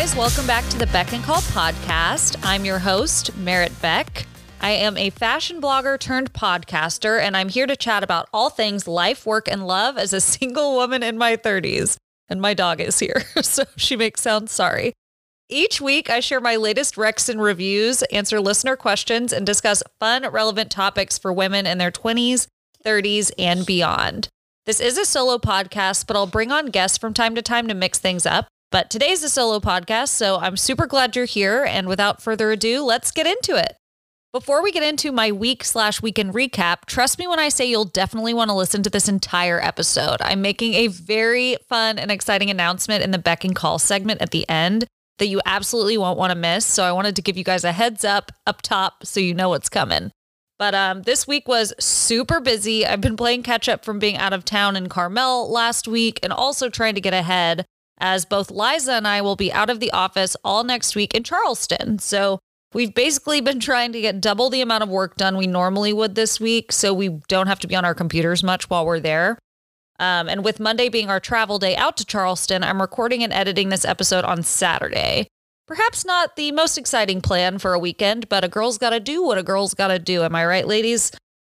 Guys, welcome back to the Beck and Call podcast. I'm your host, Merritt Beck. I am a fashion blogger turned podcaster, and I'm here to chat about all things life, work, and love as a single woman in my 30s. And my dog is here, so she makes sound sorry. Each week, I share my latest recs and reviews, answer listener questions, and discuss fun, relevant topics for women in their 20s, 30s, and beyond. This is a solo podcast, but I'll bring on guests from time to time to mix things up. But today's a solo podcast, so I'm super glad you're here. And without further ado, let's get into it. Before we get into my week slash weekend recap, trust me when I say you'll definitely want to listen to this entire episode. I'm making a very fun and exciting announcement in the Beck and Call segment at the end that you absolutely won't want to miss. So I wanted to give you guys a heads up up top so you know what's coming. But um, this week was super busy. I've been playing catch up from being out of town in Carmel last week and also trying to get ahead as both Liza and I will be out of the office all next week in Charleston. So we've basically been trying to get double the amount of work done we normally would this week so we don't have to be on our computers much while we're there. Um, and with Monday being our travel day out to Charleston, I'm recording and editing this episode on Saturday. Perhaps not the most exciting plan for a weekend, but a girl's got to do what a girl's got to do. Am I right, ladies?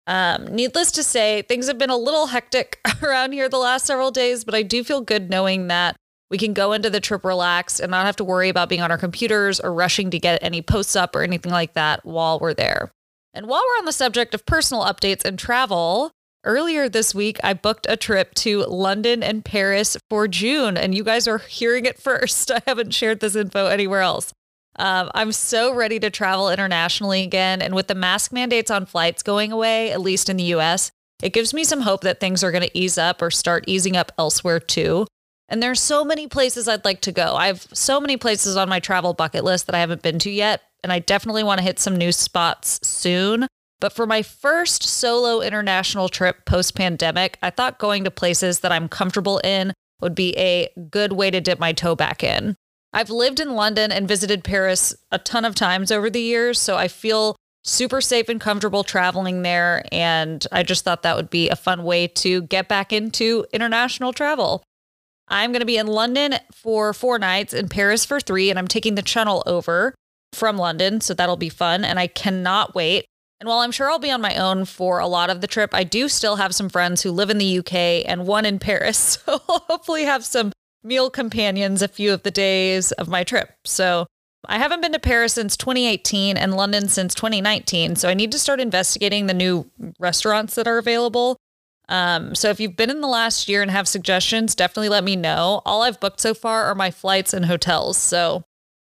Um, needless to say, things have been a little hectic around here the last several days, but I do feel good knowing that we can go into the trip relaxed and not have to worry about being on our computers or rushing to get any posts up or anything like that while we're there. And while we're on the subject of personal updates and travel, Earlier this week, I booked a trip to London and Paris for June, and you guys are hearing it first. I haven't shared this info anywhere else. Um, I'm so ready to travel internationally again. And with the mask mandates on flights going away, at least in the US, it gives me some hope that things are going to ease up or start easing up elsewhere too. And there's so many places I'd like to go. I have so many places on my travel bucket list that I haven't been to yet. And I definitely want to hit some new spots soon. But for my first solo international trip post pandemic, I thought going to places that I'm comfortable in would be a good way to dip my toe back in. I've lived in London and visited Paris a ton of times over the years, so I feel super safe and comfortable traveling there. And I just thought that would be a fun way to get back into international travel. I'm going to be in London for four nights, in Paris for three, and I'm taking the Channel over from London. So that'll be fun. And I cannot wait. And while I'm sure I'll be on my own for a lot of the trip, I do still have some friends who live in the UK and one in Paris. So I'll hopefully have some meal companions a few of the days of my trip. So I haven't been to Paris since 2018 and London since 2019. So I need to start investigating the new restaurants that are available. Um, so if you've been in the last year and have suggestions, definitely let me know. All I've booked so far are my flights and hotels. So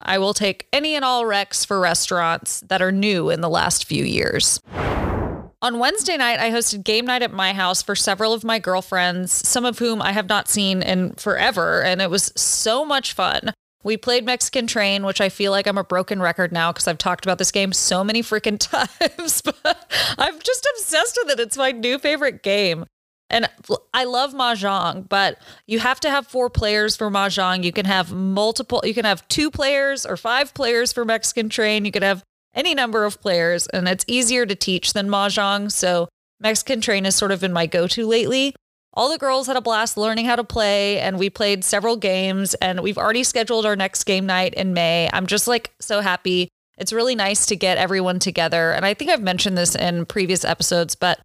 I will take any and all recs for restaurants that are new in the last few years. On Wednesday night, I hosted game night at my house for several of my girlfriends, some of whom I have not seen in forever, and it was so much fun. We played Mexican Train, which I feel like I'm a broken record now because I've talked about this game so many freaking times, but I'm just obsessed with it. It's my new favorite game. And I love mahjong, but you have to have four players for mahjong. You can have multiple, you can have two players or five players for Mexican Train. You could have any number of players, and it's easier to teach than mahjong. So Mexican Train has sort of been my go to lately. All the girls had a blast learning how to play, and we played several games, and we've already scheduled our next game night in May. I'm just like so happy. It's really nice to get everyone together. And I think I've mentioned this in previous episodes, but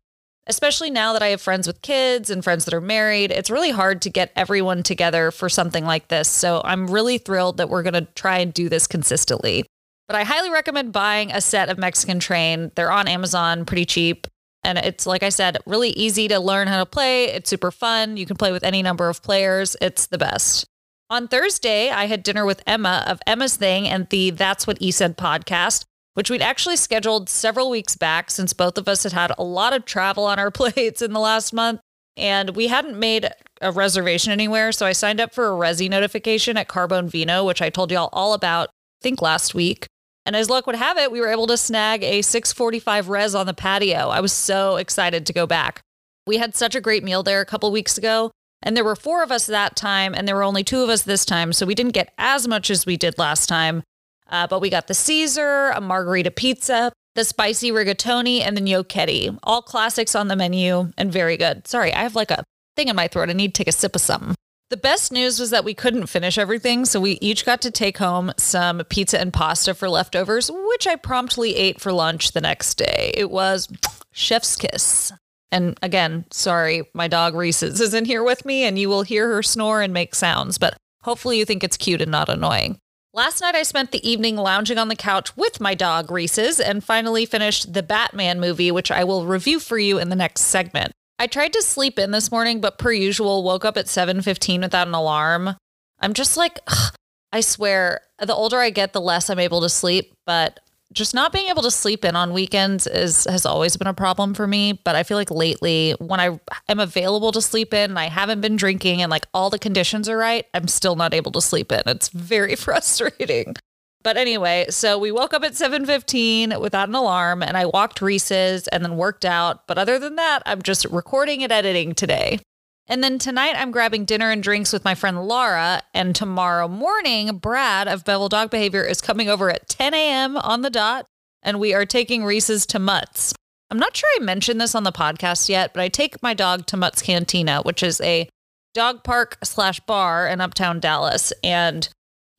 especially now that I have friends with kids and friends that are married, it's really hard to get everyone together for something like this. So I'm really thrilled that we're going to try and do this consistently. But I highly recommend buying a set of Mexican Train. They're on Amazon pretty cheap. And it's, like I said, really easy to learn how to play. It's super fun. You can play with any number of players. It's the best. On Thursday, I had dinner with Emma of Emma's Thing and the That's What E Said podcast which we'd actually scheduled several weeks back since both of us had had a lot of travel on our plates in the last month. And we hadn't made a reservation anywhere. So I signed up for a Resy notification at Carbone Vino, which I told y'all all about, I think last week. And as luck would have it, we were able to snag a 645 res on the patio. I was so excited to go back. We had such a great meal there a couple weeks ago, and there were four of us that time, and there were only two of us this time. So we didn't get as much as we did last time. Uh, but we got the Caesar, a margarita pizza, the spicy rigatoni, and the gnocchetti. All classics on the menu and very good. Sorry, I have like a thing in my throat. I need to take a sip of something. The best news was that we couldn't finish everything, so we each got to take home some pizza and pasta for leftovers, which I promptly ate for lunch the next day. It was chef's kiss. And again, sorry, my dog Reese's isn't here with me, and you will hear her snore and make sounds, but hopefully you think it's cute and not annoying. Last night, I spent the evening lounging on the couch with my dog Reese's and finally finished the Batman movie, which I will review for you in the next segment. I tried to sleep in this morning, but per usual, woke up at 7:15 without an alarm. I'm just like, ugh, I swear, the older I get, the less I'm able to sleep. But just not being able to sleep in on weekends is has always been a problem for me. But I feel like lately, when I am available to sleep in, and I haven't been drinking, and like all the conditions are right, I'm still not able to sleep in. It's very frustrating. But anyway, so we woke up at 7:15 without an alarm and I walked Reese's and then worked out, but other than that, I'm just recording and editing today. And then tonight I'm grabbing dinner and drinks with my friend Laura, and tomorrow morning Brad of Bevel Dog Behavior is coming over at 10 a.m. on the dot and we are taking Reese's to Mutt's. I'm not sure I mentioned this on the podcast yet, but I take my dog to Mutt's Cantina, which is a dog park slash bar in uptown Dallas. And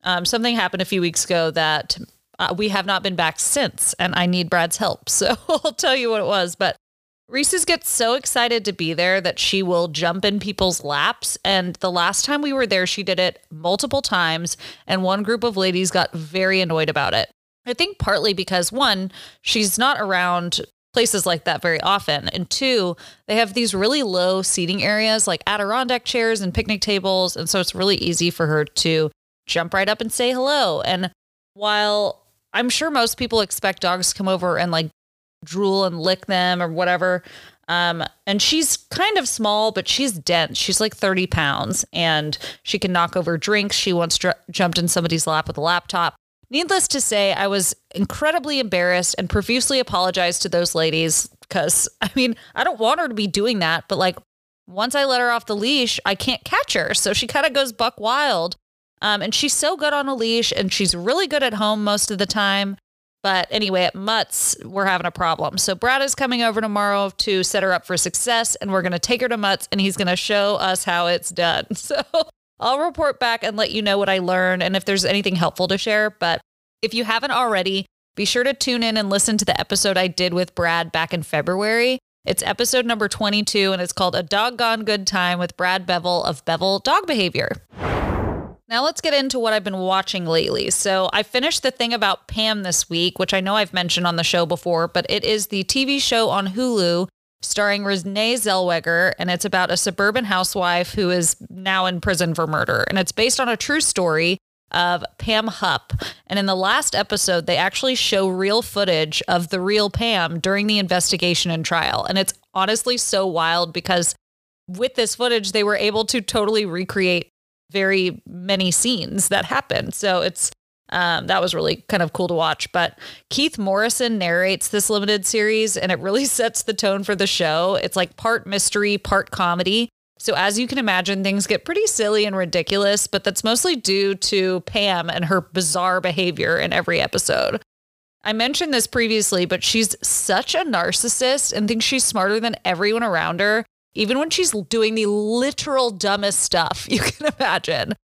um, something happened a few weeks ago that uh, we have not been back since, and I need Brad's help. So I'll tell you what it was. But Reese's gets so excited to be there that she will jump in people's laps. And the last time we were there, she did it multiple times, and one group of ladies got very annoyed about it. I think partly because one, she's not around places like that very often. And two, they have these really low seating areas like Adirondack chairs and picnic tables. And so it's really easy for her to jump right up and say hello. And while I'm sure most people expect dogs to come over and like drool and lick them or whatever, um, and she's kind of small, but she's dense. She's like 30 pounds and she can knock over drinks. She once dr- jumped in somebody's lap with a laptop. Needless to say, I was incredibly embarrassed and profusely apologized to those ladies because I mean, I don't want her to be doing that, but like once I let her off the leash, I can't catch her. So she kind of goes buck wild. Um, and she's so good on a leash and she's really good at home most of the time. But anyway, at Mutt's, we're having a problem. So Brad is coming over tomorrow to set her up for success, and we're going to take her to Mutt's and he's going to show us how it's done. So I'll report back and let you know what I learned and if there's anything helpful to share. But if you haven't already, be sure to tune in and listen to the episode I did with Brad back in February. It's episode number 22, and it's called A Doggone Good Time with Brad Bevel of Bevel Dog Behavior. Now let's get into what I've been watching lately. So I finished the thing about Pam this week, which I know I've mentioned on the show before, but it is the TV show on Hulu starring Renee Zellweger, and it's about a suburban housewife who is now in prison for murder. And it's based on a true story of Pam Hupp. And in the last episode, they actually show real footage of the real Pam during the investigation and trial. And it's honestly so wild because with this footage, they were able to totally recreate very many scenes that happen. So it's um, that was really kind of cool to watch. But Keith Morrison narrates this limited series, and it really sets the tone for the show. It's like part mystery, part comedy. So, as you can imagine, things get pretty silly and ridiculous, but that's mostly due to Pam and her bizarre behavior in every episode. I mentioned this previously, but she's such a narcissist and thinks she's smarter than everyone around her even when she's doing the literal dumbest stuff you can imagine.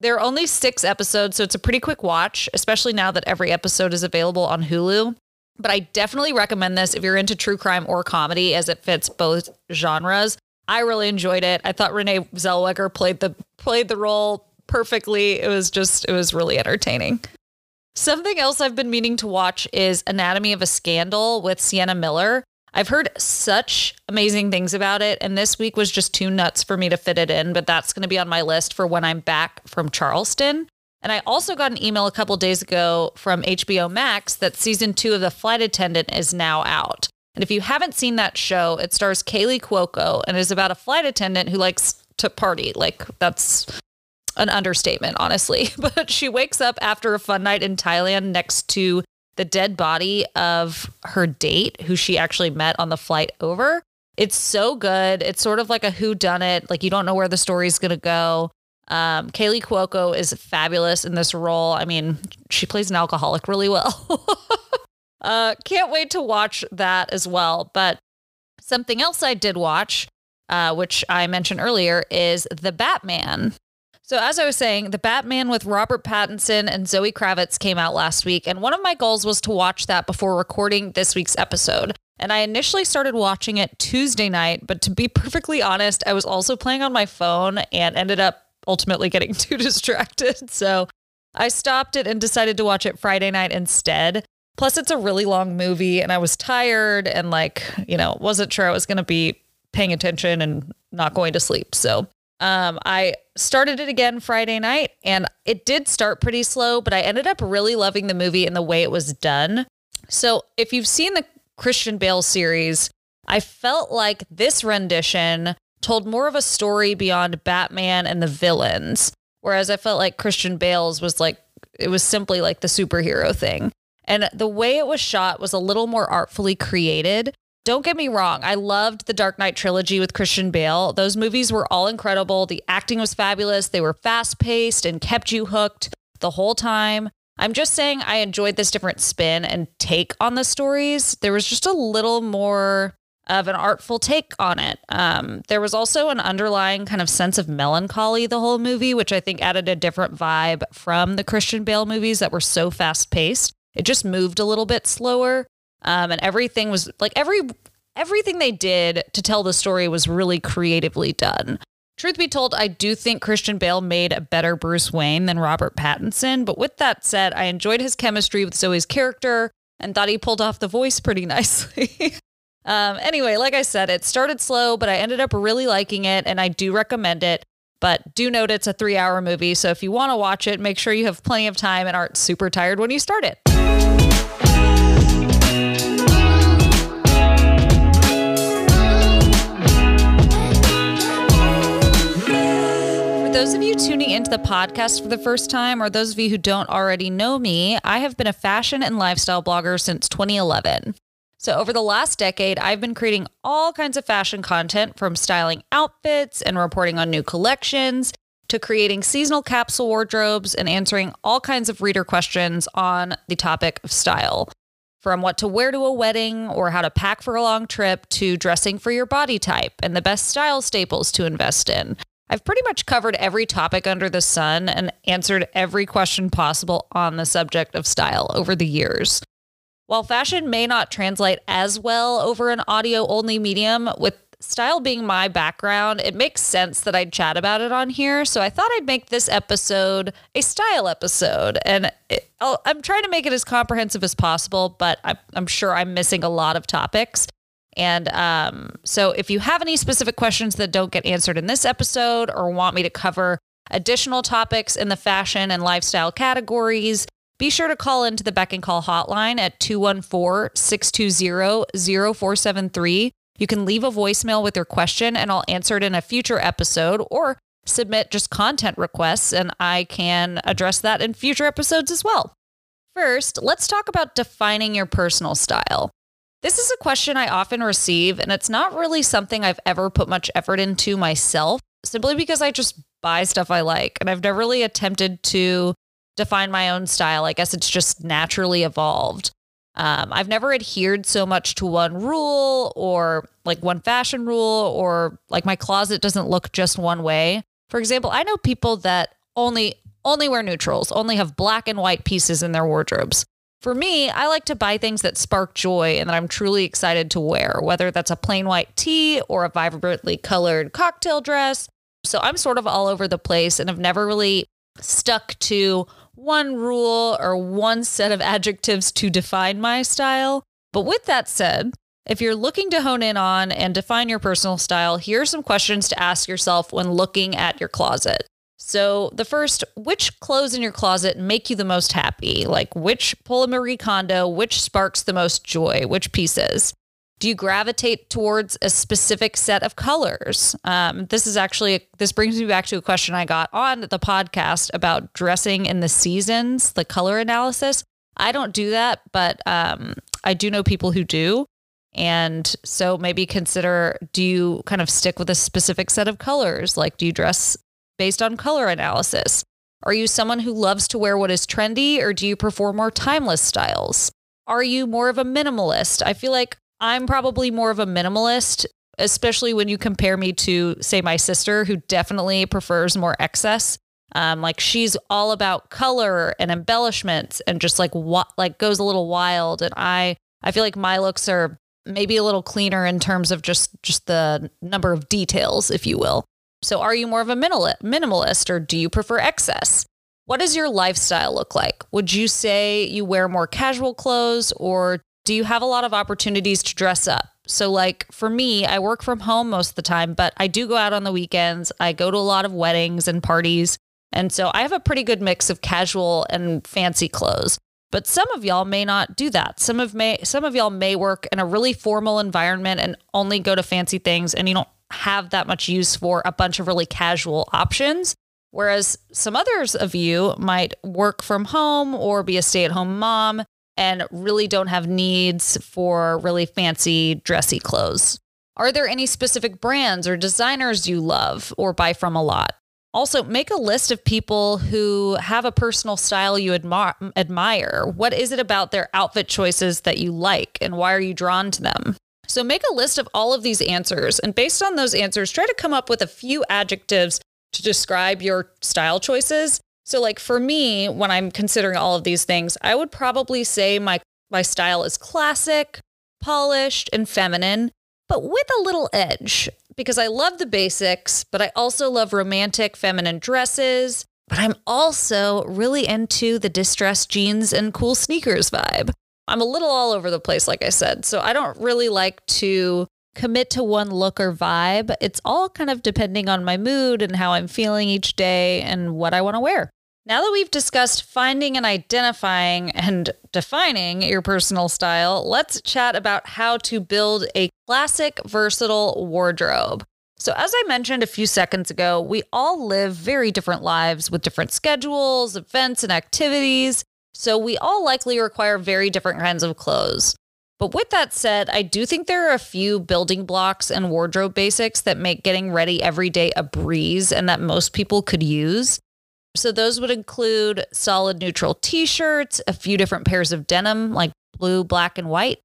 There are only six episodes, so it's a pretty quick watch, especially now that every episode is available on Hulu. But I definitely recommend this if you're into true crime or comedy, as it fits both genres. I really enjoyed it. I thought Renee Zellweger played the played the role perfectly. It was just it was really entertaining. Something else I've been meaning to watch is Anatomy of a Scandal with Sienna Miller. I've heard such amazing things about it, and this week was just too nuts for me to fit it in, but that's going to be on my list for when I'm back from Charleston. And I also got an email a couple days ago from HBO Max that season two of The Flight Attendant is now out. And if you haven't seen that show, it stars Kaley Cuoco and is about a flight attendant who likes to party. Like, that's an understatement, honestly. But she wakes up after a fun night in Thailand next to the dead body of her date, who she actually met on the flight over. It's so good. It's sort of like a who done it. Like you don't know where the story's gonna go. Um, Kaley Cuoco is fabulous in this role. I mean, she plays an alcoholic really well. uh, can't wait to watch that as well. But something else I did watch, uh, which I mentioned earlier, is The Batman. So, as I was saying, The Batman with Robert Pattinson and Zoe Kravitz came out last week. And one of my goals was to watch that before recording this week's episode. And I initially started watching it Tuesday night. But to be perfectly honest, I was also playing on my phone and ended up ultimately getting too distracted. So, I stopped it and decided to watch it Friday night instead. Plus, it's a really long movie, and I was tired and, like, you know, wasn't sure I was going to be paying attention and not going to sleep. So, um, I started it again Friday night and it did start pretty slow, but I ended up really loving the movie and the way it was done. So, if you've seen the Christian Bale series, I felt like this rendition told more of a story beyond Batman and the villains, whereas I felt like Christian Bale's was like, it was simply like the superhero thing. And the way it was shot was a little more artfully created. Don't get me wrong, I loved the Dark Knight trilogy with Christian Bale. Those movies were all incredible. The acting was fabulous. They were fast paced and kept you hooked the whole time. I'm just saying I enjoyed this different spin and take on the stories. There was just a little more of an artful take on it. Um, there was also an underlying kind of sense of melancholy the whole movie, which I think added a different vibe from the Christian Bale movies that were so fast paced. It just moved a little bit slower. Um, and everything was like every everything they did to tell the story was really creatively done. Truth be told, I do think Christian Bale made a better Bruce Wayne than Robert Pattinson. But with that said, I enjoyed his chemistry with Zoe's character and thought he pulled off the voice pretty nicely. um, anyway, like I said, it started slow, but I ended up really liking it and I do recommend it. But do note it's a three hour movie. So if you want to watch it, make sure you have plenty of time and aren't super tired when you start it. Those of you tuning into the podcast for the first time, or those of you who don't already know me, I have been a fashion and lifestyle blogger since 2011. So, over the last decade, I've been creating all kinds of fashion content from styling outfits and reporting on new collections to creating seasonal capsule wardrobes and answering all kinds of reader questions on the topic of style. From what to wear to a wedding or how to pack for a long trip to dressing for your body type and the best style staples to invest in. I've pretty much covered every topic under the sun and answered every question possible on the subject of style over the years. While fashion may not translate as well over an audio only medium, with style being my background, it makes sense that I'd chat about it on here. So I thought I'd make this episode a style episode. And it, I'm trying to make it as comprehensive as possible, but I'm, I'm sure I'm missing a lot of topics. And um, so, if you have any specific questions that don't get answered in this episode or want me to cover additional topics in the fashion and lifestyle categories, be sure to call into the Beck and Call hotline at 214 620 0473. You can leave a voicemail with your question and I'll answer it in a future episode or submit just content requests and I can address that in future episodes as well. First, let's talk about defining your personal style. This is a question I often receive, and it's not really something I've ever put much effort into myself, simply because I just buy stuff I like. And I've never really attempted to define my own style. I guess it's just naturally evolved. Um, I've never adhered so much to one rule or like one fashion rule, or like my closet doesn't look just one way. For example, I know people that only only wear neutrals, only have black and white pieces in their wardrobes. For me, I like to buy things that spark joy and that I'm truly excited to wear, whether that's a plain white tee or a vibrantly colored cocktail dress. So I'm sort of all over the place and have never really stuck to one rule or one set of adjectives to define my style. But with that said, if you're looking to hone in on and define your personal style, here are some questions to ask yourself when looking at your closet. So, the first, which clothes in your closet make you the most happy? Like, which pull a Marie Kondo, which sparks the most joy, which pieces? Do you gravitate towards a specific set of colors? Um, this is actually, this brings me back to a question I got on the podcast about dressing in the seasons, the color analysis. I don't do that, but um, I do know people who do. And so maybe consider do you kind of stick with a specific set of colors? Like, do you dress based on color analysis? Are you someone who loves to wear what is trendy or do you prefer more timeless styles? Are you more of a minimalist? I feel like I'm probably more of a minimalist, especially when you compare me to, say, my sister, who definitely prefers more excess. Um, like she's all about color and embellishments and just like what like goes a little wild. And I I feel like my looks are maybe a little cleaner in terms of just just the number of details, if you will. So are you more of a minimalist or do you prefer excess? What does your lifestyle look like? Would you say you wear more casual clothes or do you have a lot of opportunities to dress up? So, like for me, I work from home most of the time, but I do go out on the weekends. I go to a lot of weddings and parties. And so I have a pretty good mix of casual and fancy clothes. But some of y'all may not do that. Some of may some of y'all may work in a really formal environment and only go to fancy things and you don't have that much use for a bunch of really casual options. Whereas some others of you might work from home or be a stay-at-home mom and really don't have needs for really fancy dressy clothes. Are there any specific brands or designers you love or buy from a lot? Also, make a list of people who have a personal style you admi- admire. What is it about their outfit choices that you like, and why are you drawn to them? So, make a list of all of these answers, and based on those answers, try to come up with a few adjectives to describe your style choices. So, like for me, when I'm considering all of these things, I would probably say my my style is classic, polished, and feminine, but with a little edge because I love the basics, but I also love romantic feminine dresses. But I'm also really into the distressed jeans and cool sneakers vibe. I'm a little all over the place, like I said. So I don't really like to commit to one look or vibe. It's all kind of depending on my mood and how I'm feeling each day and what I want to wear. Now that we've discussed finding and identifying and defining your personal style, let's chat about how to build a classic, versatile wardrobe. So, as I mentioned a few seconds ago, we all live very different lives with different schedules, events, and activities. So, we all likely require very different kinds of clothes. But with that said, I do think there are a few building blocks and wardrobe basics that make getting ready every day a breeze and that most people could use. So those would include solid neutral t-shirts, a few different pairs of denim like blue, black and white,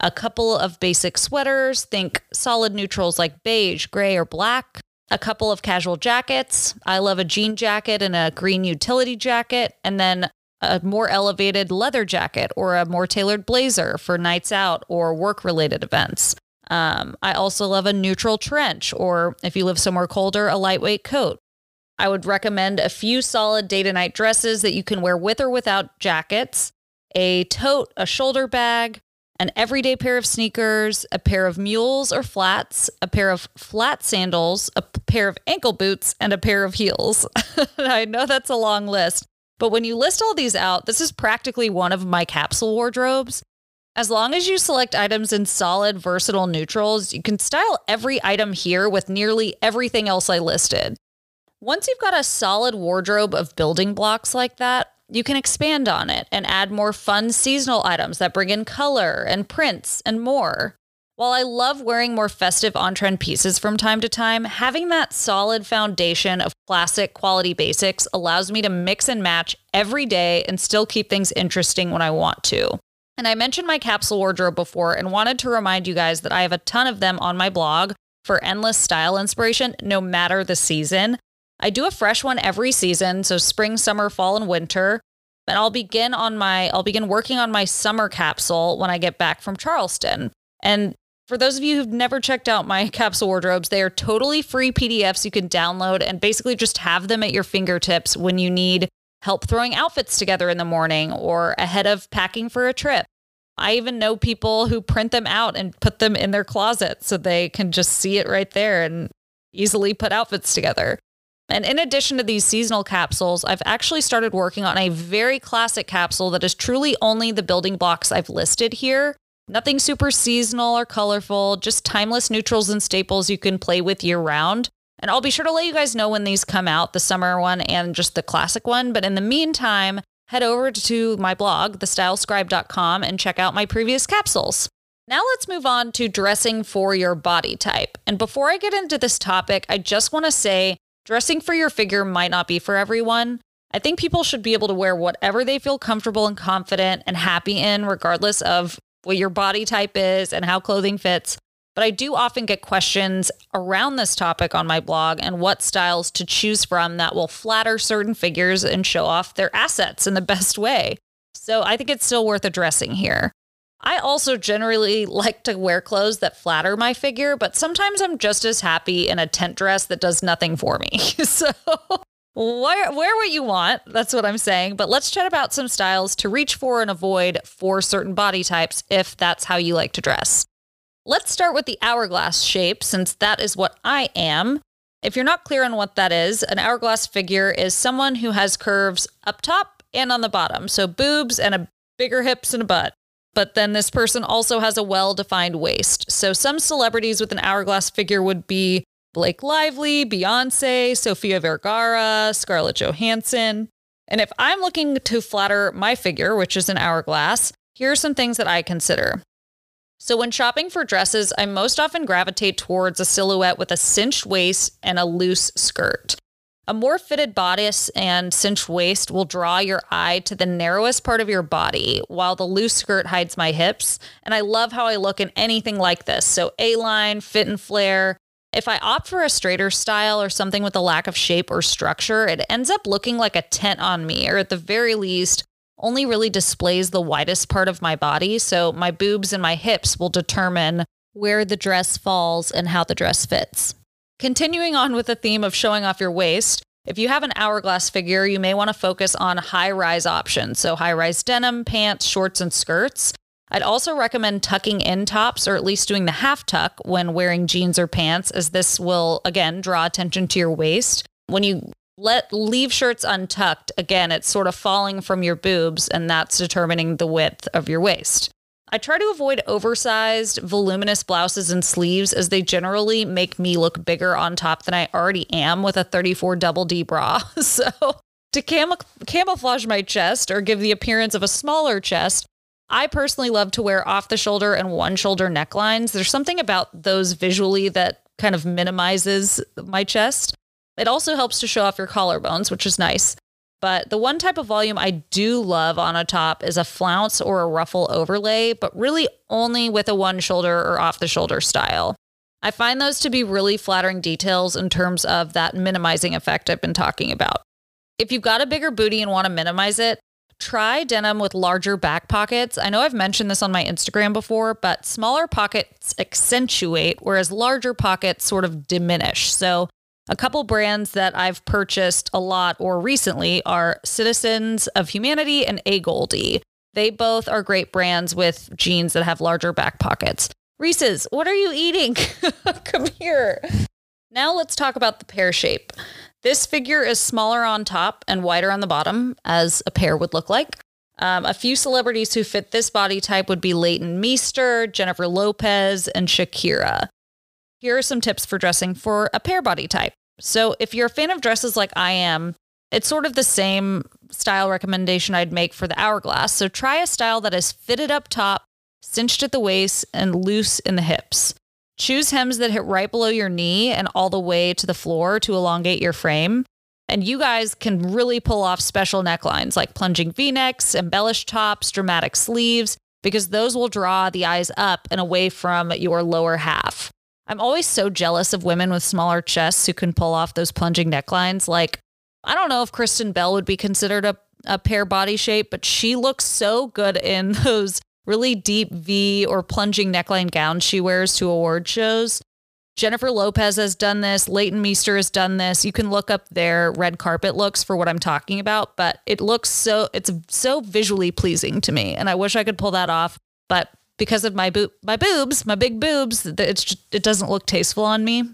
a couple of basic sweaters, think solid neutrals like beige, gray or black, a couple of casual jackets. I love a jean jacket and a green utility jacket, and then a more elevated leather jacket or a more tailored blazer for nights out or work related events. Um, I also love a neutral trench, or if you live somewhere colder, a lightweight coat. I would recommend a few solid day to night dresses that you can wear with or without jackets, a tote, a shoulder bag, an everyday pair of sneakers, a pair of mules or flats, a pair of flat sandals, a pair of ankle boots, and a pair of heels. I know that's a long list, but when you list all these out, this is practically one of my capsule wardrobes. As long as you select items in solid, versatile neutrals, you can style every item here with nearly everything else I listed. Once you've got a solid wardrobe of building blocks like that, you can expand on it and add more fun seasonal items that bring in color and prints and more. While I love wearing more festive on trend pieces from time to time, having that solid foundation of classic quality basics allows me to mix and match every day and still keep things interesting when I want to. And I mentioned my capsule wardrobe before and wanted to remind you guys that I have a ton of them on my blog for endless style inspiration, no matter the season. I do a fresh one every season, so spring, summer, fall, and winter. And I'll begin on my I'll begin working on my summer capsule when I get back from Charleston. And for those of you who've never checked out my capsule wardrobes, they are totally free PDFs you can download and basically just have them at your fingertips when you need help throwing outfits together in the morning or ahead of packing for a trip. I even know people who print them out and put them in their closet so they can just see it right there and easily put outfits together. And in addition to these seasonal capsules, I've actually started working on a very classic capsule that is truly only the building blocks I've listed here. Nothing super seasonal or colorful, just timeless neutrals and staples you can play with year round. And I'll be sure to let you guys know when these come out the summer one and just the classic one. But in the meantime, head over to my blog, thestylescribe.com, and check out my previous capsules. Now let's move on to dressing for your body type. And before I get into this topic, I just want to say Dressing for your figure might not be for everyone. I think people should be able to wear whatever they feel comfortable and confident and happy in, regardless of what your body type is and how clothing fits. but I do often get questions around this topic on my blog and what styles to choose from that will flatter certain figures and show off their assets in the best way. So I think it's still worth addressing here. I also generally like to wear clothes that flatter my figure, but sometimes I'm just as happy in a tent dress that does nothing for me. so wear, what you want. That's what I'm saying. But let's chat about some styles to reach for and avoid for certain body types if that's how you like to dress. Let's start with the hourglass shape, since that is what I am. If you're not clear on what that is, an hourglass figure is someone who has curves up top and on the bottom, so boobs and a bigger hips and a butt. But then this person also has a well defined waist. So some celebrities with an hourglass figure would be Blake Lively, Beyonce, Sofia Vergara, Scarlett Johansson. And if I'm looking to flatter my figure, which is an hourglass, here are some things that I consider. So, when shopping for dresses, I most often gravitate towards a silhouette with a cinched waist and a loose skirt. A more fitted bodice and cinched waist will draw your eye to the narrowest part of your body, while the loose skirt hides my hips. And I love how I look in anything like this. So, A line, fit and flare. If I opt for a straighter style or something with a lack of shape or structure, it ends up looking like a tent on me, or at the very least, only really displays the widest part of my body. So my boobs and my hips will determine where the dress falls and how the dress fits. Continuing on with the theme of showing off your waist, if you have an hourglass figure, you may want to focus on high rise options. So high rise denim, pants, shorts, and skirts. I'd also recommend tucking in tops or at least doing the half tuck when wearing jeans or pants, as this will, again, draw attention to your waist. When you let leave shirts untucked, again, it's sort of falling from your boobs, and that's determining the width of your waist. I try to avoid oversized, voluminous blouses and sleeves as they generally make me look bigger on top than I already am with a 34 double D bra. so, to cam- camouflage my chest or give the appearance of a smaller chest, I personally love to wear off the shoulder and one shoulder necklines. There's something about those visually that kind of minimizes my chest. It also helps to show off your collarbones, which is nice. But the one type of volume I do love on a top is a flounce or a ruffle overlay, but really only with a one shoulder or off the shoulder style. I find those to be really flattering details in terms of that minimizing effect I've been talking about. If you've got a bigger booty and want to minimize it, try denim with larger back pockets. I know I've mentioned this on my Instagram before, but smaller pockets accentuate, whereas larger pockets sort of diminish. So a couple brands that I've purchased a lot or recently are Citizens of Humanity and AGOLDE. They both are great brands with jeans that have larger back pockets. Reese's, what are you eating? Come here. Now let's talk about the pear shape. This figure is smaller on top and wider on the bottom, as a pear would look like. Um, a few celebrities who fit this body type would be Leighton Meester, Jennifer Lopez, and Shakira. Here are some tips for dressing for a pear body type. So, if you're a fan of dresses like I am, it's sort of the same style recommendation I'd make for the hourglass. So, try a style that is fitted up top, cinched at the waist, and loose in the hips. Choose hems that hit right below your knee and all the way to the floor to elongate your frame. And you guys can really pull off special necklines like plunging v necks, embellished tops, dramatic sleeves, because those will draw the eyes up and away from your lower half. I'm always so jealous of women with smaller chests who can pull off those plunging necklines. Like, I don't know if Kristen Bell would be considered a, a pear body shape, but she looks so good in those really deep V or plunging neckline gowns she wears to award shows. Jennifer Lopez has done this. Leighton Meester has done this. You can look up their red carpet looks for what I'm talking about, but it looks so, it's so visually pleasing to me. And I wish I could pull that off. But because of my boob my boobs, my big boobs, it's just, it doesn't look tasteful on me.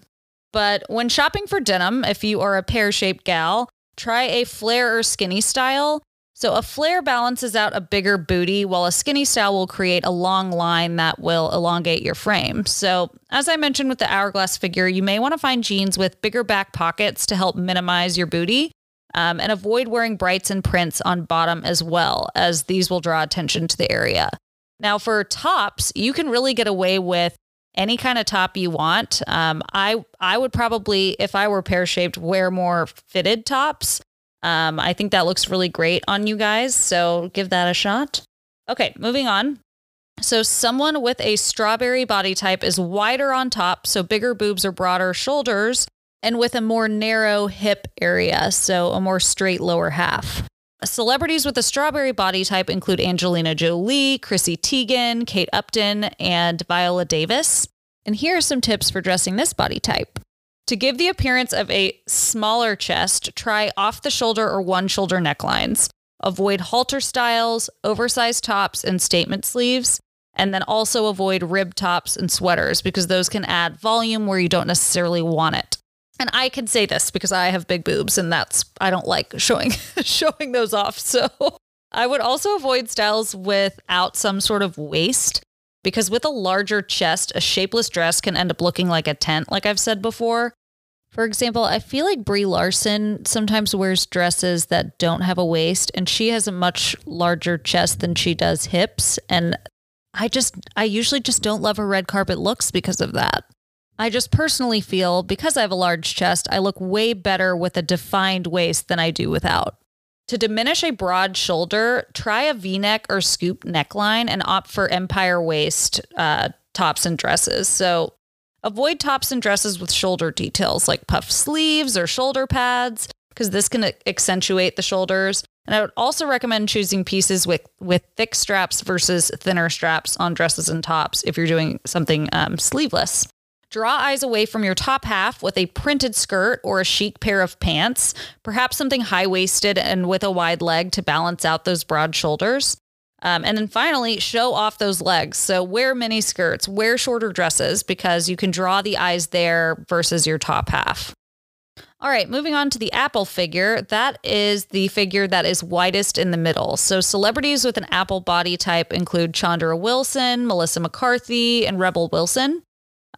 But when shopping for denim, if you are a pear-shaped gal, try a flare or skinny style. So a flare balances out a bigger booty while a skinny style will create a long line that will elongate your frame. So, as I mentioned with the hourglass figure, you may want to find jeans with bigger back pockets to help minimize your booty. Um, and avoid wearing brights and prints on bottom as well, as these will draw attention to the area. Now, for tops, you can really get away with any kind of top you want. Um, I I would probably, if I were pear shaped, wear more fitted tops. Um, I think that looks really great on you guys. So give that a shot. Okay, moving on. So, someone with a strawberry body type is wider on top, so bigger boobs or broader shoulders, and with a more narrow hip area, so a more straight lower half. Celebrities with a strawberry body type include Angelina Jolie, Chrissy Teigen, Kate Upton, and Viola Davis. And here are some tips for dressing this body type. To give the appearance of a smaller chest, try off the shoulder or one shoulder necklines. Avoid halter styles, oversized tops, and statement sleeves. And then also avoid rib tops and sweaters because those can add volume where you don't necessarily want it. And I can say this because I have big boobs and that's I don't like showing showing those off. So I would also avoid styles without some sort of waist because with a larger chest, a shapeless dress can end up looking like a tent, like I've said before. For example, I feel like Brie Larson sometimes wears dresses that don't have a waist, and she has a much larger chest than she does hips. And I just, I usually just don't love her red carpet looks because of that. I just personally feel because I have a large chest, I look way better with a defined waist than I do without. To diminish a broad shoulder, try a v neck or scoop neckline and opt for empire waist uh, tops and dresses. So avoid tops and dresses with shoulder details like puff sleeves or shoulder pads, because this can accentuate the shoulders. And I would also recommend choosing pieces with, with thick straps versus thinner straps on dresses and tops if you're doing something um, sleeveless. Draw eyes away from your top half with a printed skirt or a chic pair of pants, perhaps something high waisted and with a wide leg to balance out those broad shoulders. Um, and then finally, show off those legs. So wear mini skirts, wear shorter dresses because you can draw the eyes there versus your top half. All right, moving on to the apple figure. That is the figure that is widest in the middle. So celebrities with an apple body type include Chandra Wilson, Melissa McCarthy, and Rebel Wilson.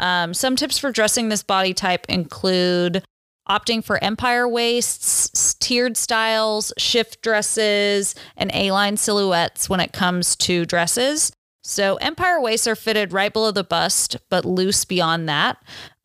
Um, some tips for dressing this body type include opting for empire waists, tiered styles, shift dresses, and A line silhouettes when it comes to dresses. So, empire waists are fitted right below the bust, but loose beyond that.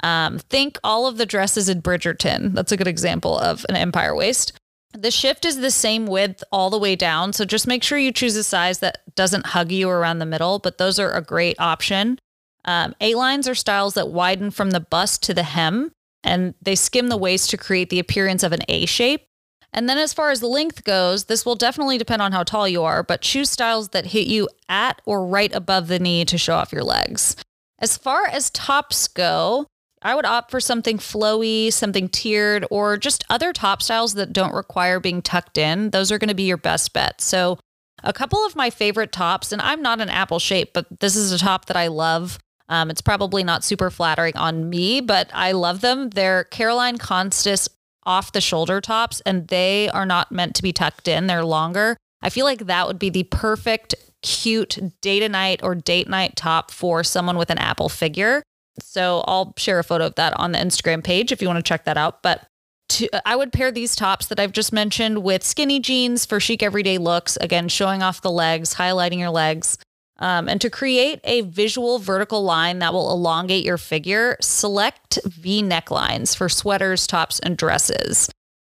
Um, think all of the dresses in Bridgerton. That's a good example of an empire waist. The shift is the same width all the way down. So, just make sure you choose a size that doesn't hug you around the middle, but those are a great option. Um, A lines are styles that widen from the bust to the hem, and they skim the waist to create the appearance of an A shape. And then, as far as length goes, this will definitely depend on how tall you are, but choose styles that hit you at or right above the knee to show off your legs. As far as tops go, I would opt for something flowy, something tiered, or just other top styles that don't require being tucked in. Those are going to be your best bet. So, a couple of my favorite tops, and I'm not an apple shape, but this is a top that I love. Um, it's probably not super flattering on me, but I love them. They're Caroline Constas off the shoulder tops, and they are not meant to be tucked in. They're longer. I feel like that would be the perfect, cute date a night or date night top for someone with an apple figure. So I'll share a photo of that on the Instagram page if you want to check that out. But to, I would pair these tops that I've just mentioned with skinny jeans for chic everyday looks. Again, showing off the legs, highlighting your legs. Um, and to create a visual vertical line that will elongate your figure, select V necklines for sweaters, tops, and dresses.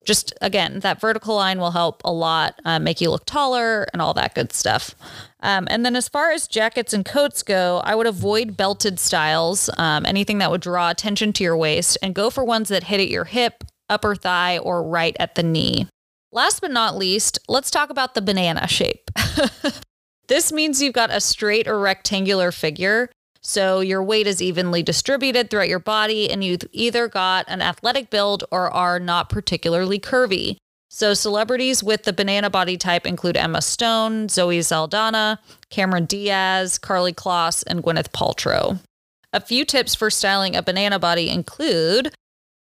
Just again, that vertical line will help a lot, uh, make you look taller and all that good stuff. Um, and then as far as jackets and coats go, I would avoid belted styles, um, anything that would draw attention to your waist, and go for ones that hit at your hip, upper thigh, or right at the knee. Last but not least, let's talk about the banana shape. This means you've got a straight or rectangular figure. So your weight is evenly distributed throughout your body, and you've either got an athletic build or are not particularly curvy. So celebrities with the banana body type include Emma Stone, Zoe Saldana, Cameron Diaz, Karlie Kloss, and Gwyneth Paltrow. A few tips for styling a banana body include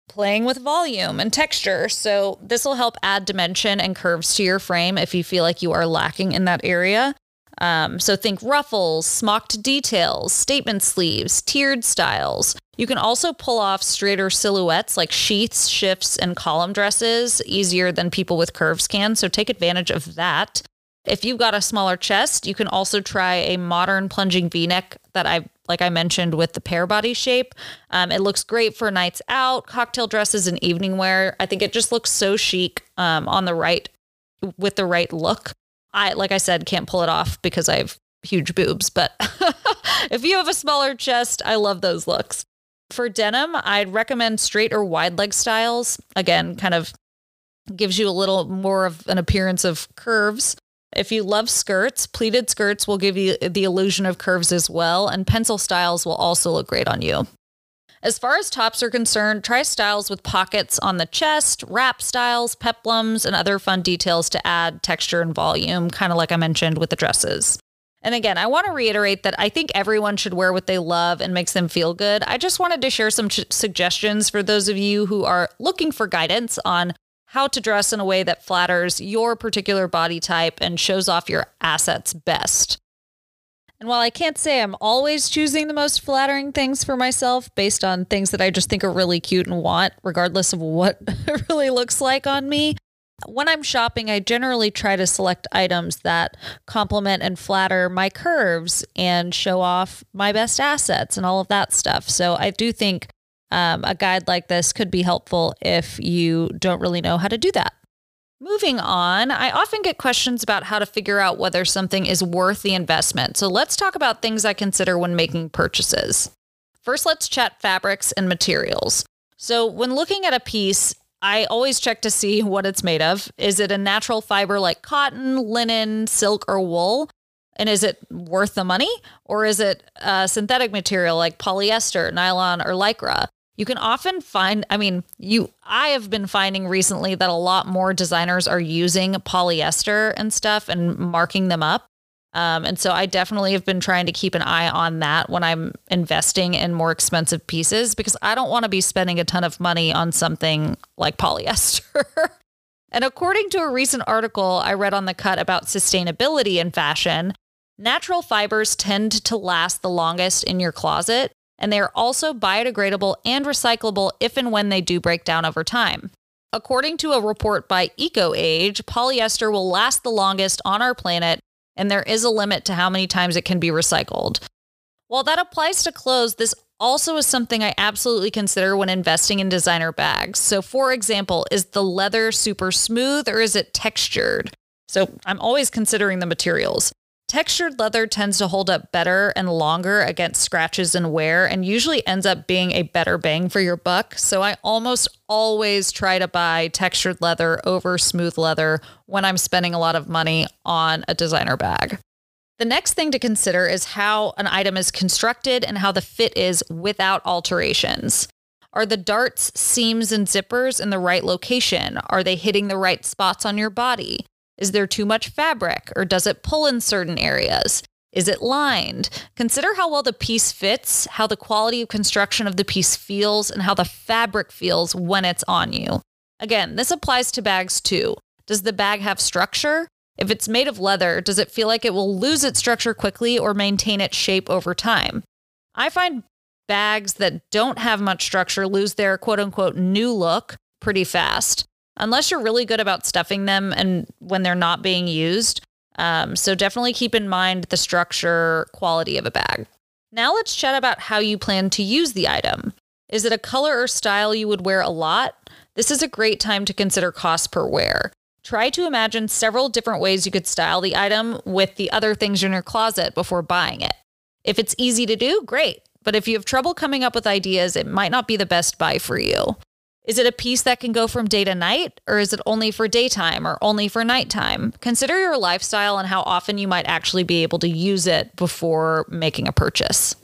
playing with volume and texture. So, this will help add dimension and curves to your frame if you feel like you are lacking in that area. Um, so think ruffles, smocked details, statement sleeves, tiered styles. You can also pull off straighter silhouettes like sheaths, shifts, and column dresses easier than people with curves can. So take advantage of that. If you've got a smaller chest, you can also try a modern plunging v-neck that I like I mentioned with the pear body shape. Um, it looks great for nights out, cocktail dresses, and evening wear. I think it just looks so chic um, on the right with the right look. I like I said can't pull it off because I have huge boobs, but if you have a smaller chest, I love those looks. For denim, I'd recommend straight or wide leg styles. Again, kind of gives you a little more of an appearance of curves. If you love skirts, pleated skirts will give you the illusion of curves as well, and pencil styles will also look great on you. As far as tops are concerned, try styles with pockets on the chest, wrap styles, peplums, and other fun details to add texture and volume, kind of like I mentioned with the dresses. And again, I want to reiterate that I think everyone should wear what they love and makes them feel good. I just wanted to share some ch- suggestions for those of you who are looking for guidance on how to dress in a way that flatters your particular body type and shows off your assets best. And while I can't say I'm always choosing the most flattering things for myself based on things that I just think are really cute and want, regardless of what it really looks like on me, when I'm shopping, I generally try to select items that complement and flatter my curves and show off my best assets and all of that stuff. So I do think um, a guide like this could be helpful if you don't really know how to do that. Moving on, I often get questions about how to figure out whether something is worth the investment. So let's talk about things I consider when making purchases. First, let's chat fabrics and materials. So, when looking at a piece, I always check to see what it's made of. Is it a natural fiber like cotton, linen, silk, or wool? And is it worth the money? Or is it a synthetic material like polyester, nylon, or lycra? You can often find i mean you i have been finding recently that a lot more designers are using polyester and stuff and marking them up. Um, and so i definitely have been trying to keep an eye on that when i'm investing in more expensive pieces because i don't want to be spending a ton of money on something like polyester. And according to a recent article i read on the cut about sustainability in fashion natural fibers tend to last the longest in your closet and they are also biodegradable and recyclable if and when they do break down over time. According to a report by EcoAge, polyester will last the longest on our planet, and there is a limit to how many times it can be recycled. While that applies to clothes, this also is something I absolutely consider when investing in designer bags. So, for example, is the leather super smooth or is it textured? So, I'm always considering the materials. Textured leather tends to hold up better and longer against scratches and wear and usually ends up being a better bang for your buck. So I almost always try to buy textured leather over smooth leather when I'm spending a lot of money on a designer bag. The next thing to consider is how an item is constructed and how the fit is without alterations. Are the darts, seams, and zippers in the right location? Are they hitting the right spots on your body? Is there too much fabric or does it pull in certain areas? Is it lined? Consider how well the piece fits, how the quality of construction of the piece feels, and how the fabric feels when it's on you. Again, this applies to bags too. Does the bag have structure? If it's made of leather, does it feel like it will lose its structure quickly or maintain its shape over time? I find bags that don't have much structure lose their quote unquote new look pretty fast unless you're really good about stuffing them and when they're not being used. Um, so definitely keep in mind the structure quality of a bag. Now let's chat about how you plan to use the item. Is it a color or style you would wear a lot? This is a great time to consider cost per wear. Try to imagine several different ways you could style the item with the other things in your closet before buying it. If it's easy to do, great. But if you have trouble coming up with ideas, it might not be the best buy for you. Is it a piece that can go from day to night, or is it only for daytime or only for nighttime? Consider your lifestyle and how often you might actually be able to use it before making a purchase.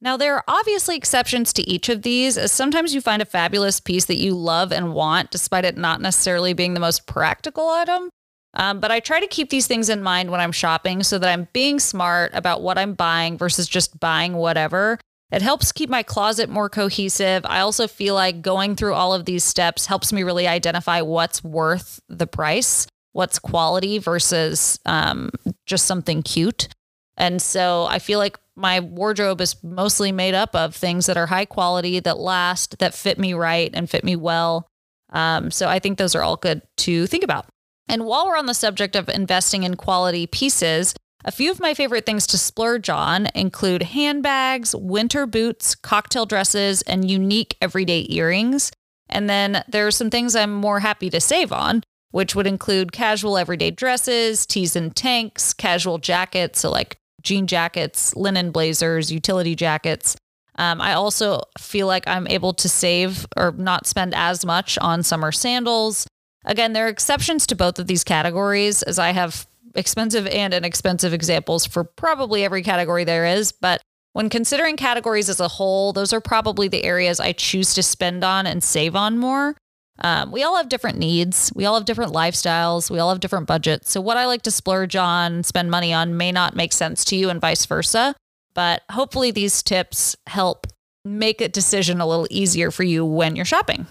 Now, there are obviously exceptions to each of these, as sometimes you find a fabulous piece that you love and want, despite it not necessarily being the most practical item. Um, but I try to keep these things in mind when I'm shopping so that I'm being smart about what I'm buying versus just buying whatever it helps keep my closet more cohesive. I also feel like going through all of these steps helps me really identify what's worth the price, what's quality versus um, just something cute. And so I feel like my wardrobe is mostly made up of things that are high quality, that last, that fit me right and fit me well. Um, so I think those are all good to think about. And while we're on the subject of investing in quality pieces, a few of my favorite things to splurge on include handbags, winter boots, cocktail dresses, and unique everyday earrings. And then there are some things I'm more happy to save on, which would include casual everyday dresses, tees and tanks, casual jackets, so like jean jackets, linen blazers, utility jackets. Um, I also feel like I'm able to save or not spend as much on summer sandals. Again, there are exceptions to both of these categories, as I have expensive and inexpensive examples for probably every category there is. But when considering categories as a whole, those are probably the areas I choose to spend on and save on more. Um, we all have different needs. We all have different lifestyles. We all have different budgets. So, what I like to splurge on, spend money on, may not make sense to you, and vice versa. But hopefully, these tips help make a decision a little easier for you when you're shopping.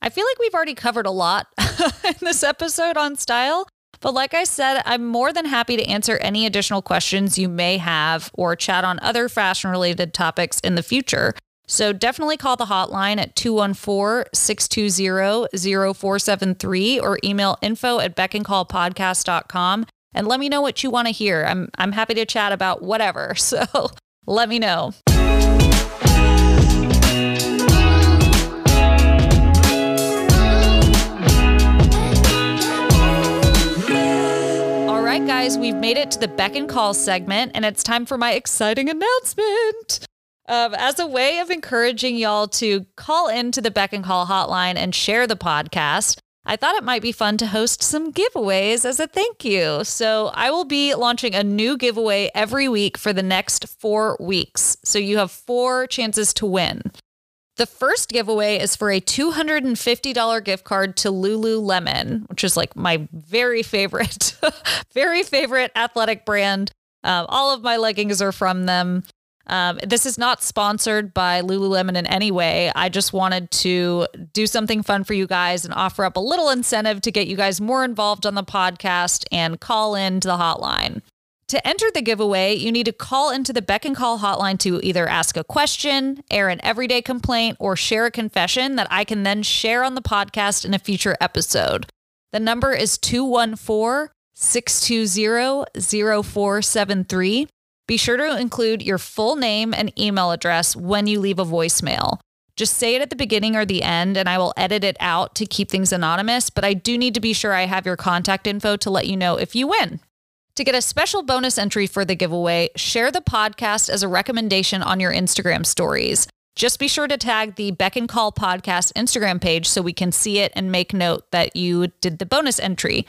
I feel like we've already covered a lot in this episode on style. But like I said, I'm more than happy to answer any additional questions you may have or chat on other fashion related topics in the future. So definitely call the hotline at 214 620 0473 or email info at beckandcallpodcast.com and let me know what you want to hear. I'm, I'm happy to chat about whatever. So let me know. Guys, we've made it to the Beck and Call segment, and it's time for my exciting announcement. Um, as a way of encouraging y'all to call into the Beck and Call hotline and share the podcast, I thought it might be fun to host some giveaways as a thank you. So I will be launching a new giveaway every week for the next four weeks. So you have four chances to win. The first giveaway is for a $250 gift card to Lululemon, which is like my very favorite, very favorite athletic brand. Um, all of my leggings are from them. Um, this is not sponsored by Lululemon in any way. I just wanted to do something fun for you guys and offer up a little incentive to get you guys more involved on the podcast and call in to the hotline. To enter the giveaway, you need to call into the Beck and Call hotline to either ask a question, air an everyday complaint, or share a confession that I can then share on the podcast in a future episode. The number is 214 620 0473. Be sure to include your full name and email address when you leave a voicemail. Just say it at the beginning or the end, and I will edit it out to keep things anonymous. But I do need to be sure I have your contact info to let you know if you win. To get a special bonus entry for the giveaway, share the podcast as a recommendation on your Instagram stories. Just be sure to tag the Beck and Call Podcast Instagram page so we can see it and make note that you did the bonus entry.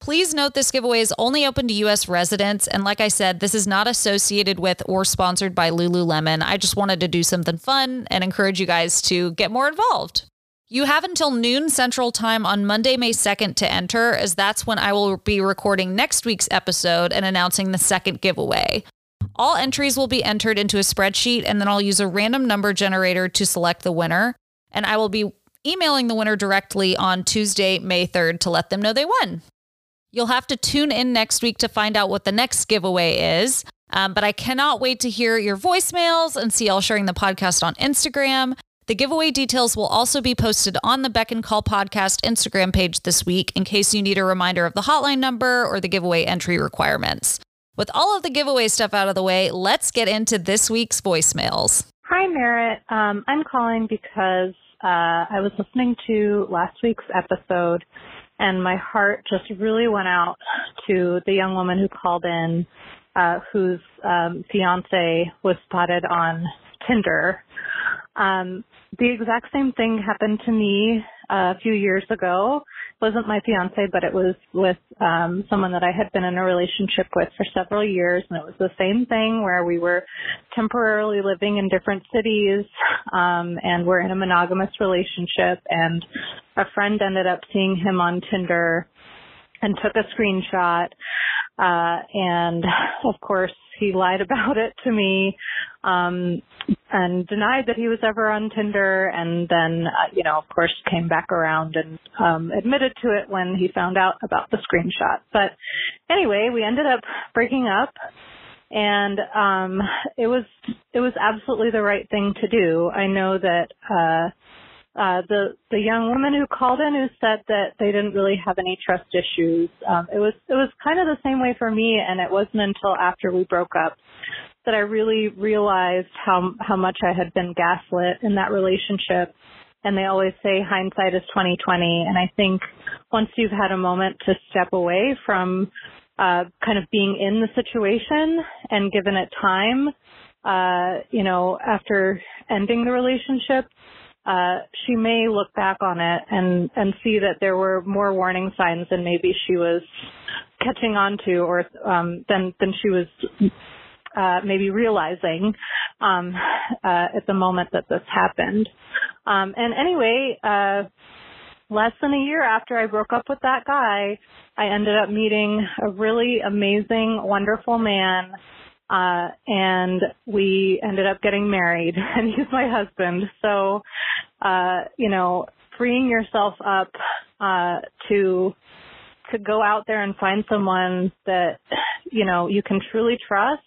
Please note this giveaway is only open to US residents. And like I said, this is not associated with or sponsored by Lululemon. I just wanted to do something fun and encourage you guys to get more involved. You have until noon Central Time on Monday, May 2nd to enter, as that's when I will be recording next week's episode and announcing the second giveaway. All entries will be entered into a spreadsheet, and then I'll use a random number generator to select the winner. And I will be emailing the winner directly on Tuesday, May 3rd to let them know they won. You'll have to tune in next week to find out what the next giveaway is. Um, but I cannot wait to hear your voicemails and see y'all sharing the podcast on Instagram. The giveaway details will also be posted on the Beck and Call Podcast Instagram page this week in case you need a reminder of the hotline number or the giveaway entry requirements. With all of the giveaway stuff out of the way, let's get into this week's voicemails. Hi, Merritt. Um, I'm calling because uh, I was listening to last week's episode and my heart just really went out to the young woman who called in uh, whose um, fiance was spotted on Tinder. Um, the exact same thing happened to me a few years ago. It wasn't my fiance, but it was with um, someone that I had been in a relationship with for several years, and it was the same thing where we were temporarily living in different cities, um, and we're in a monogamous relationship. And a friend ended up seeing him on Tinder and took a screenshot. Uh, and of course, he lied about it to me um, and denied that he was ever on Tinder, and then uh, you know, of course, came back around and um, admitted to it when he found out about the screenshot. But anyway, we ended up breaking up, and um, it was it was absolutely the right thing to do. I know that. Uh, uh, the the young woman who called in who said that they didn't really have any trust issues. Um, it was it was kind of the same way for me, and it wasn't until after we broke up that I really realized how how much I had been gaslit in that relationship. And they always say hindsight is 2020, and I think once you've had a moment to step away from uh, kind of being in the situation and given it time, uh, you know, after ending the relationship, uh, she may look back on it and, and see that there were more warning signs than maybe she was catching on to or, um, than, than she was, uh, maybe realizing, um, uh, at the moment that this happened. Um, and anyway, uh, less than a year after I broke up with that guy, I ended up meeting a really amazing, wonderful man uh, and we ended up getting married and he's my husband. So, uh, you know, freeing yourself up, uh, to, to go out there and find someone that, you know, you can truly trust,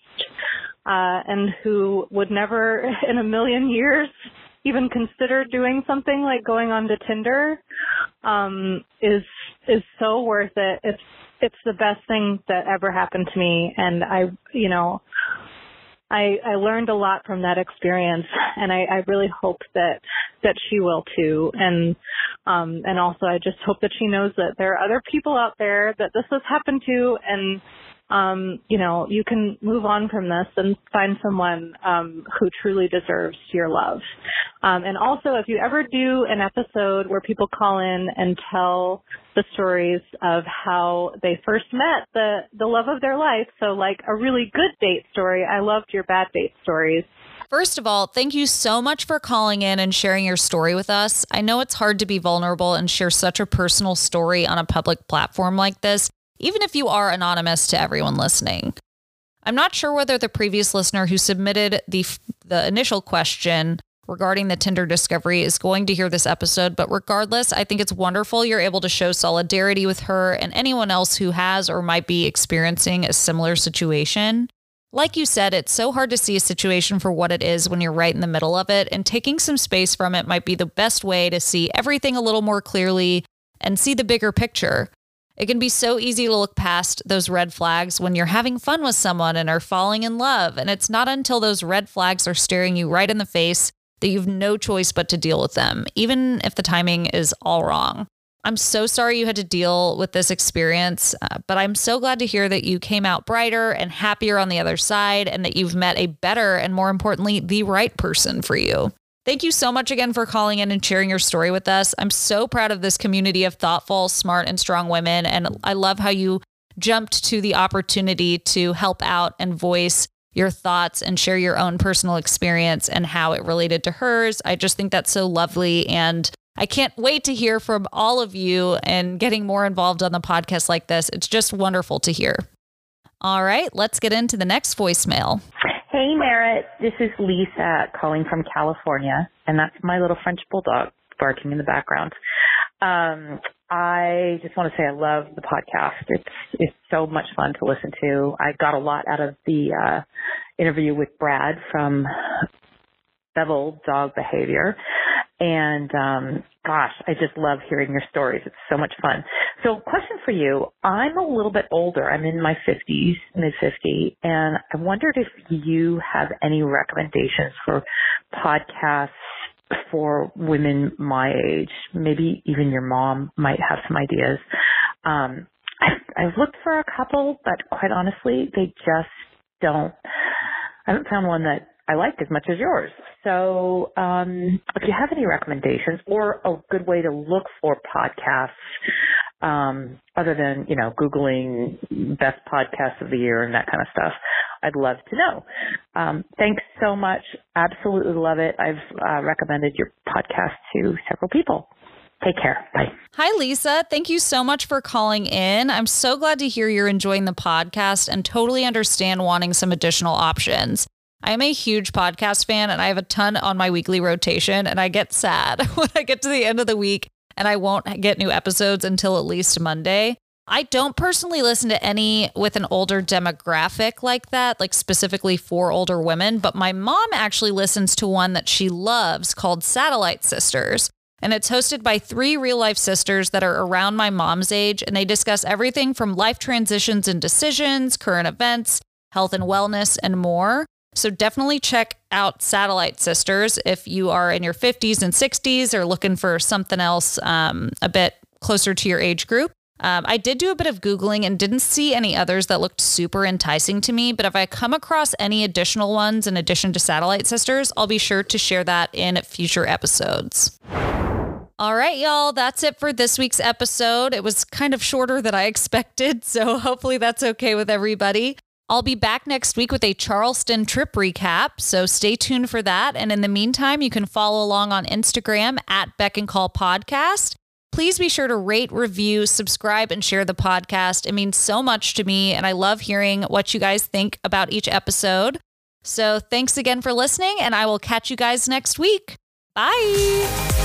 uh, and who would never in a million years even consider doing something like going on to Tinder, um, is, is so worth it. It's, it's the best thing that ever happened to me. And I, you know, I, I learned a lot from that experience and I, I really hope that, that she will too. And, um, and also I just hope that she knows that there are other people out there that this has happened to and, um, you know, you can move on from this and find someone um, who truly deserves your love. Um, and also, if you ever do an episode where people call in and tell the stories of how they first met the the love of their life, so like a really good date story. I loved your bad date stories. First of all, thank you so much for calling in and sharing your story with us. I know it's hard to be vulnerable and share such a personal story on a public platform like this, even if you are anonymous to everyone listening. I'm not sure whether the previous listener who submitted the the initial question regarding the Tinder discovery is going to hear this episode, but regardless, I think it's wonderful you're able to show solidarity with her and anyone else who has or might be experiencing a similar situation. Like you said, it's so hard to see a situation for what it is when you're right in the middle of it, and taking some space from it might be the best way to see everything a little more clearly and see the bigger picture. It can be so easy to look past those red flags when you're having fun with someone and are falling in love. And it's not until those red flags are staring you right in the face that you've no choice but to deal with them, even if the timing is all wrong. I'm so sorry you had to deal with this experience, uh, but I'm so glad to hear that you came out brighter and happier on the other side and that you've met a better and more importantly, the right person for you. Thank you so much again for calling in and sharing your story with us. I'm so proud of this community of thoughtful, smart, and strong women. And I love how you jumped to the opportunity to help out and voice your thoughts and share your own personal experience and how it related to hers. I just think that's so lovely. And I can't wait to hear from all of you and getting more involved on the podcast like this. It's just wonderful to hear. All right, let's get into the next voicemail. Hey, Merritt. This is Lisa calling from California, and that's my little French bulldog barking in the background. Um, I just want to say I love the podcast. It's it's so much fun to listen to. I got a lot out of the uh, interview with Brad from Bevel Dog Behavior, and um, gosh, I just love hearing your stories. It's so much fun. So, question for you: I'm a little bit older. I'm in my 50s, mid 50, and I wondered if you have any recommendations for podcasts for women my age. Maybe even your mom might have some ideas. Um, I've, I've looked for a couple, but quite honestly, they just don't. I haven't found one that I liked as much as yours. So, um, if you have any recommendations or a good way to look for podcasts, um, other than, you know, Googling best podcasts of the year and that kind of stuff, I'd love to know. Um, thanks so much. Absolutely love it. I've uh, recommended your podcast to several people. Take care. Bye. Hi, Lisa. Thank you so much for calling in. I'm so glad to hear you're enjoying the podcast and totally understand wanting some additional options. I am a huge podcast fan and I have a ton on my weekly rotation, and I get sad when I get to the end of the week and I won't get new episodes until at least Monday. I don't personally listen to any with an older demographic like that, like specifically for older women, but my mom actually listens to one that she loves called Satellite Sisters. And it's hosted by three real life sisters that are around my mom's age, and they discuss everything from life transitions and decisions, current events, health and wellness, and more. So definitely check out Satellite Sisters if you are in your 50s and 60s or looking for something else um, a bit closer to your age group. Um, I did do a bit of Googling and didn't see any others that looked super enticing to me. But if I come across any additional ones in addition to Satellite Sisters, I'll be sure to share that in future episodes. All right, y'all, that's it for this week's episode. It was kind of shorter than I expected, so hopefully that's okay with everybody. I'll be back next week with a Charleston trip recap, so stay tuned for that. And in the meantime, you can follow along on Instagram at Beck and Call Podcast. Please be sure to rate, review, subscribe, and share the podcast. It means so much to me, and I love hearing what you guys think about each episode. So thanks again for listening, and I will catch you guys next week. Bye.